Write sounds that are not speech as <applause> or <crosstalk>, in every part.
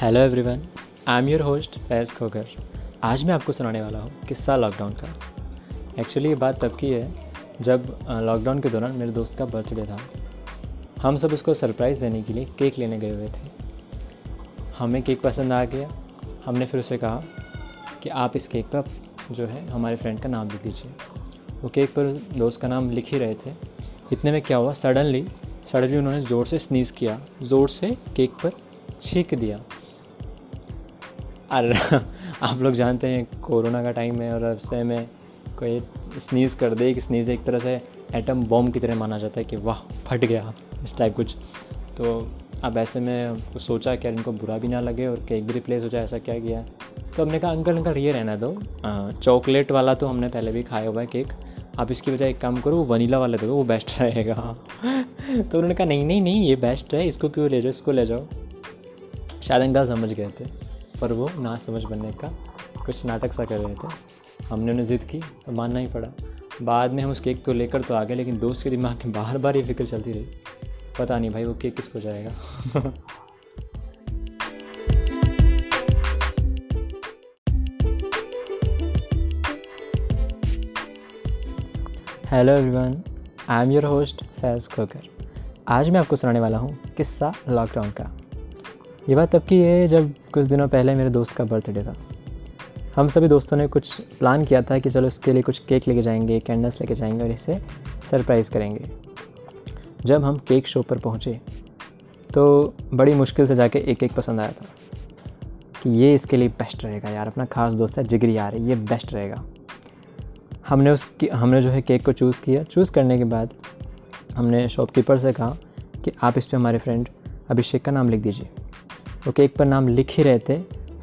Hello everyone I am your host Faiz Khokar आज मैं आपको सुनाने वाला हूँ किस्सा लॉकडाउन का। एक्चुअली ये बात तब की है जब लॉकडाउन के दौरान मेरे दोस्त का बर्थडे था। हम सब उसको सरप्राइज़ देने के लिए केक लेने गए हुए थे। हमें केक पसंद आ गया। हमने फिर उसे कहा कि आप इस केक पर जो है हमारे फ्रेंड का नाम लिख दीजिए। वो केक पर दोस्त का नाम लिख ही रहे थे। इतने में क्या हुआ? सडनली सडनली उन्होंने ज़ोर से स्नीज़ किया, ज़ोर से केक पर छींक दिया। और <laughs> आप लोग जानते हैं कोरोना का टाइम है और ऐसे में कोई स्नीज़ कर दे कि स्नीज़ एक तरह से एटम बॉम्ब की तरह माना जाता है कि वाह, फट गया इस टाइप कुछ। तो अब ऐसे में सोचा कि इनको बुरा भी ना लगे और केक भी रिप्लेस हो जाए, ऐसा क्या किया? तो हमने कहा, अंकल अंकल, ये रहना दो। चॉकलेट वाला तो हमने पहले भी खाया हुआ है केक आप इसकी बजाय एक काम करो, वो वनीला वाला दो वो बेस्ट <laughs> रहेगा। तो उन्होंने कहा, नहीं नहीं नहीं, ये बेस्ट है, इसको क्यों ले जाओ, इसको ले जाओ। शायद अंकल समझ गए थे। पर वो ना समझ बनने का कुछ नाटक सा कर रहे थे। हमने उन्हें ज़िद की तो मानना ही पड़ा। बाद में हम उस केक को लेकर तो आ गए, लेकिन दोस्त के दिमाग में बार बार ये फ़िक्र चलती रही। पता नहीं भाई वो केक किसको जाएगा। Hello everyone I am your host Faiz Khokar आज मैं आपको सुनाने वाला हूँ किस्सा लॉकडाउन का। ये बात तब की है जब कुछ दिनों पहले मेरे दोस्त का बर्थडे था। हम सभी दोस्तों ने कुछ प्लान किया था कि चलो इसके लिए कुछ केक लेके जाएँगे कैंडल्स लेके जाएँगे और इसे सरप्राइज़ करेंगे। जब हम केक शॉप पर पहुँचे तो बड़ी मुश्किल से जाके एक एक पसंद आया था कि ये इसके लिए बेस्ट रहेगा यार, अपना खास दोस्त है, जिगरी यार, ये बेस्ट रहेगा। हमने उस हमने जो है केक को चूज़ किया। चूज़ करने के बाद हमने शॉपकीपर से कहा कि आप इस पर हमारे फ्रेंड अभिषेक का नाम लिख दीजिए। वो केक पर नाम लिख ही रहे थे।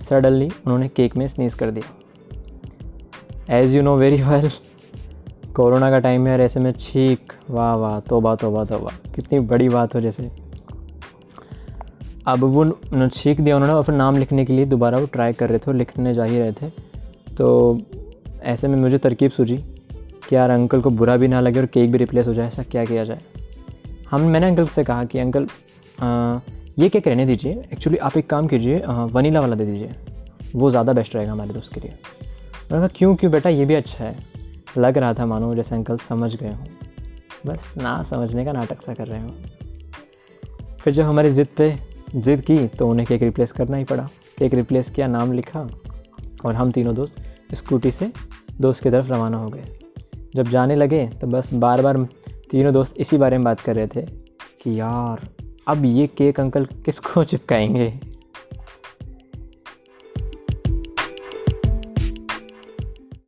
सडनली उन्होंने केक में स्नीज कर दिया। As you know very well corona का टाइम है और ऐसे में छीक। वाह वाह, तोबा तोबा तोबा। कितनी बड़ी बात हो जैसे। अब वो उन्होंने छीक दिया उन्होंने और फिर नाम लिखने के लिए दोबारा वो ट्राई कर रहे थे और लिखने जा ही रहे थे। तो ऐसे में मुझे तरकीब सूझी कि यार अंकल को बुरा भी ना लगे और केक भी रिप्लेस हो जाए, ऐसा क्या किया जाए? हम, मैंने अंकल से कहा कि, अंकल ये केक रहने दीजिए? एक्चुअली आप एक काम कीजिए वनीला वाला दे दीजिए। वो ज़्यादा बेस्ट रहेगा हमारे दोस्त के लिए। मैंने कहा, क्यों क्यों बेटा? ये भी अच्छा है। लग रहा था मानो जैसे अंकल समझ गए हों। बस ना समझने का नाटक सा कर रहे हो। फिर जब हमारी ज़िद पे ज़िद की तो उन्हें केक रिप्लेस करना ही पड़ा। केक रिप्लेस किया, नाम लिखा, और हम तीनों दोस्त स्कूटी से दोस्त की तरफ़ रवाना हो गए। जब जाने लगे तो बस बार बार तीनों दोस्त इसी बारे में बात कर रहे थे कि, यार अब ये केक अंकल किसको <laughs> चिपकाएँगे?